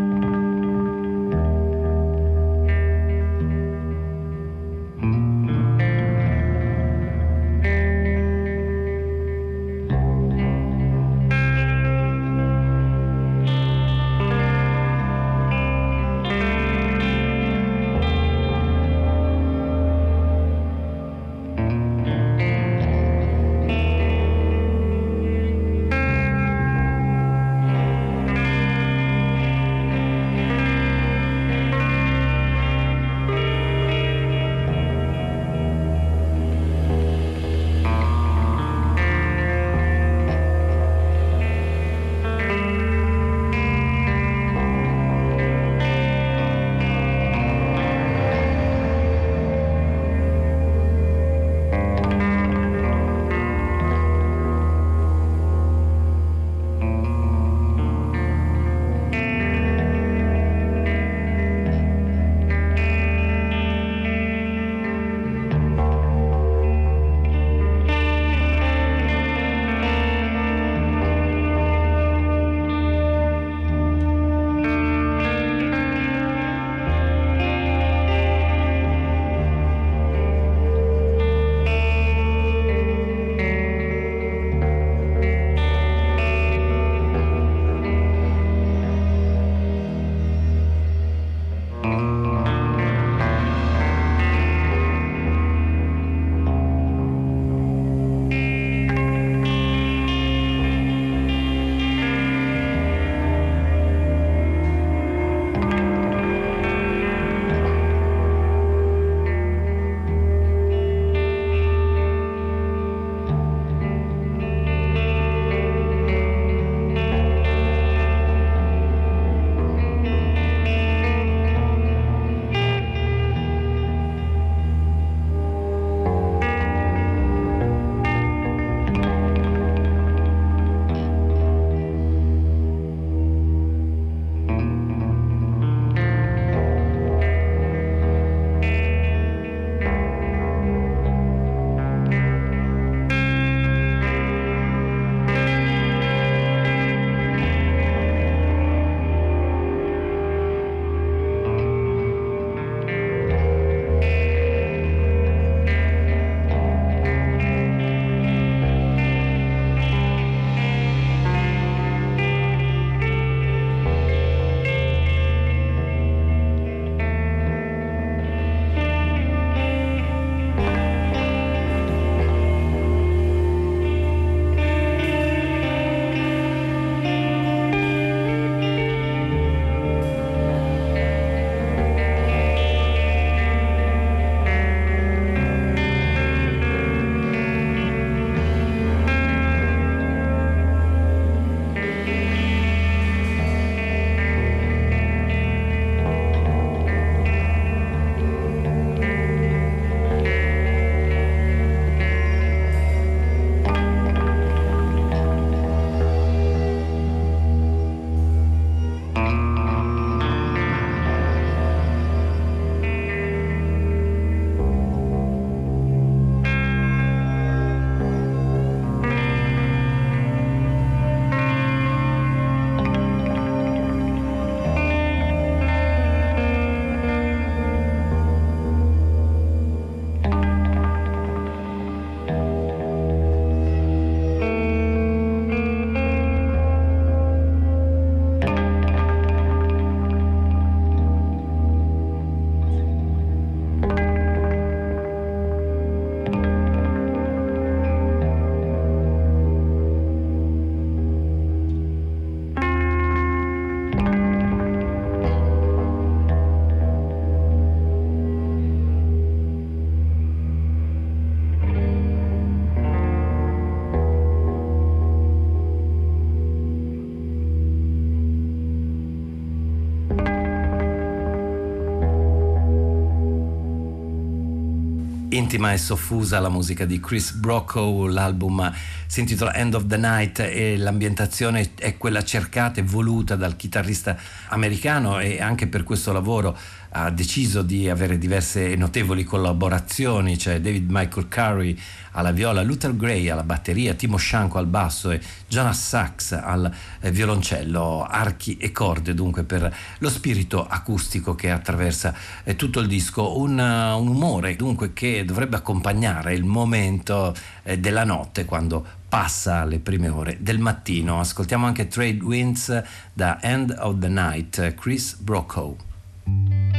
Intima e soffusa la musica di Chris Brocco, l'album si intitola End of the Night e l'ambientazione è quella cercata e voluta dal chitarrista americano e anche per questo lavoro ha deciso di avere diverse notevoli collaborazioni, c'è David Michael Curry alla viola, Luther Gray alla batteria, Timo Shanko al basso e Jonas Sachs al eh, violoncello, archi e corde dunque per lo spirito acustico che attraversa eh, tutto il disco, un, uh, un, umore dunque che dovrebbe accompagnare il momento eh, della notte quando passa alle prime ore del mattino. Ascoltiamo anche Trade Winds da End of the Night, Chris Brocco.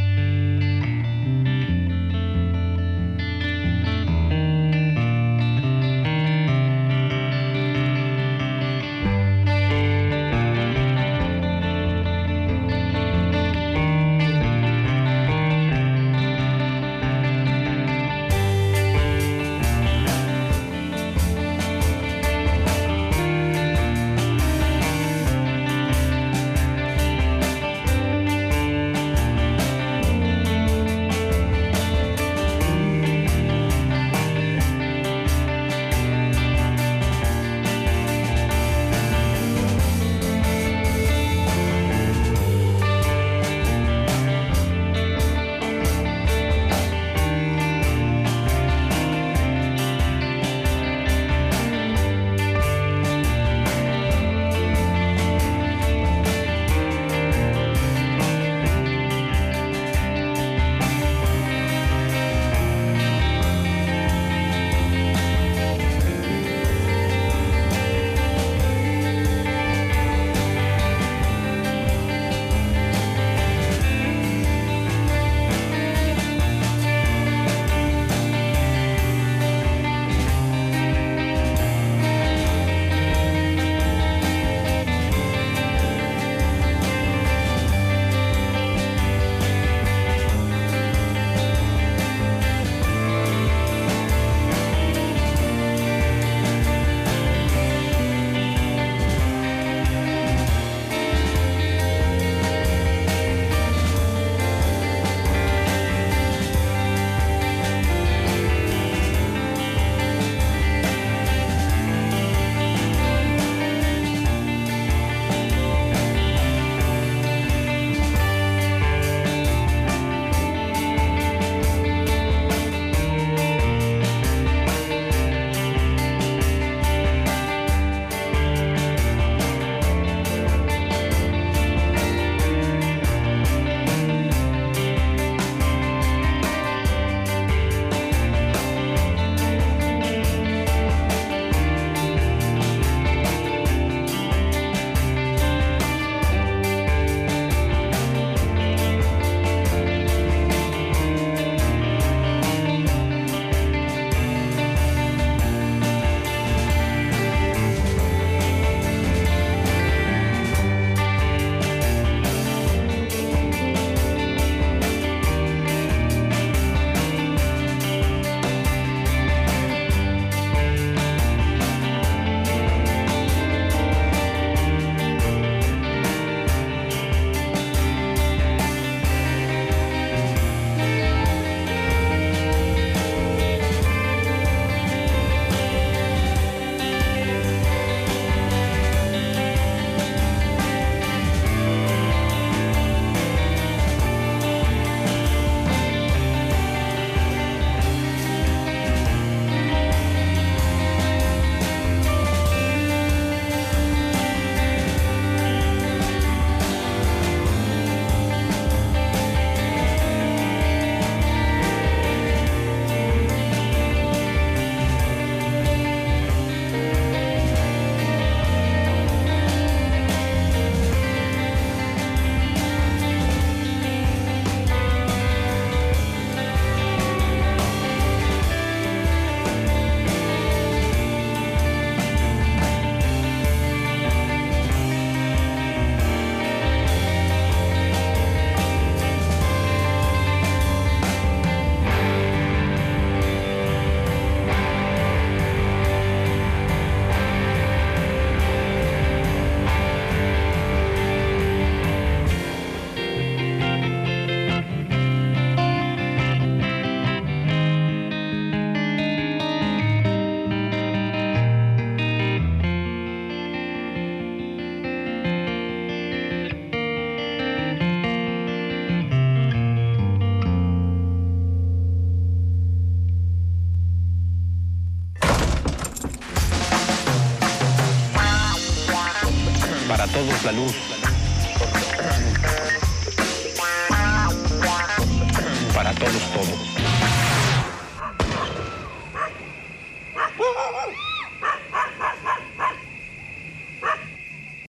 salud.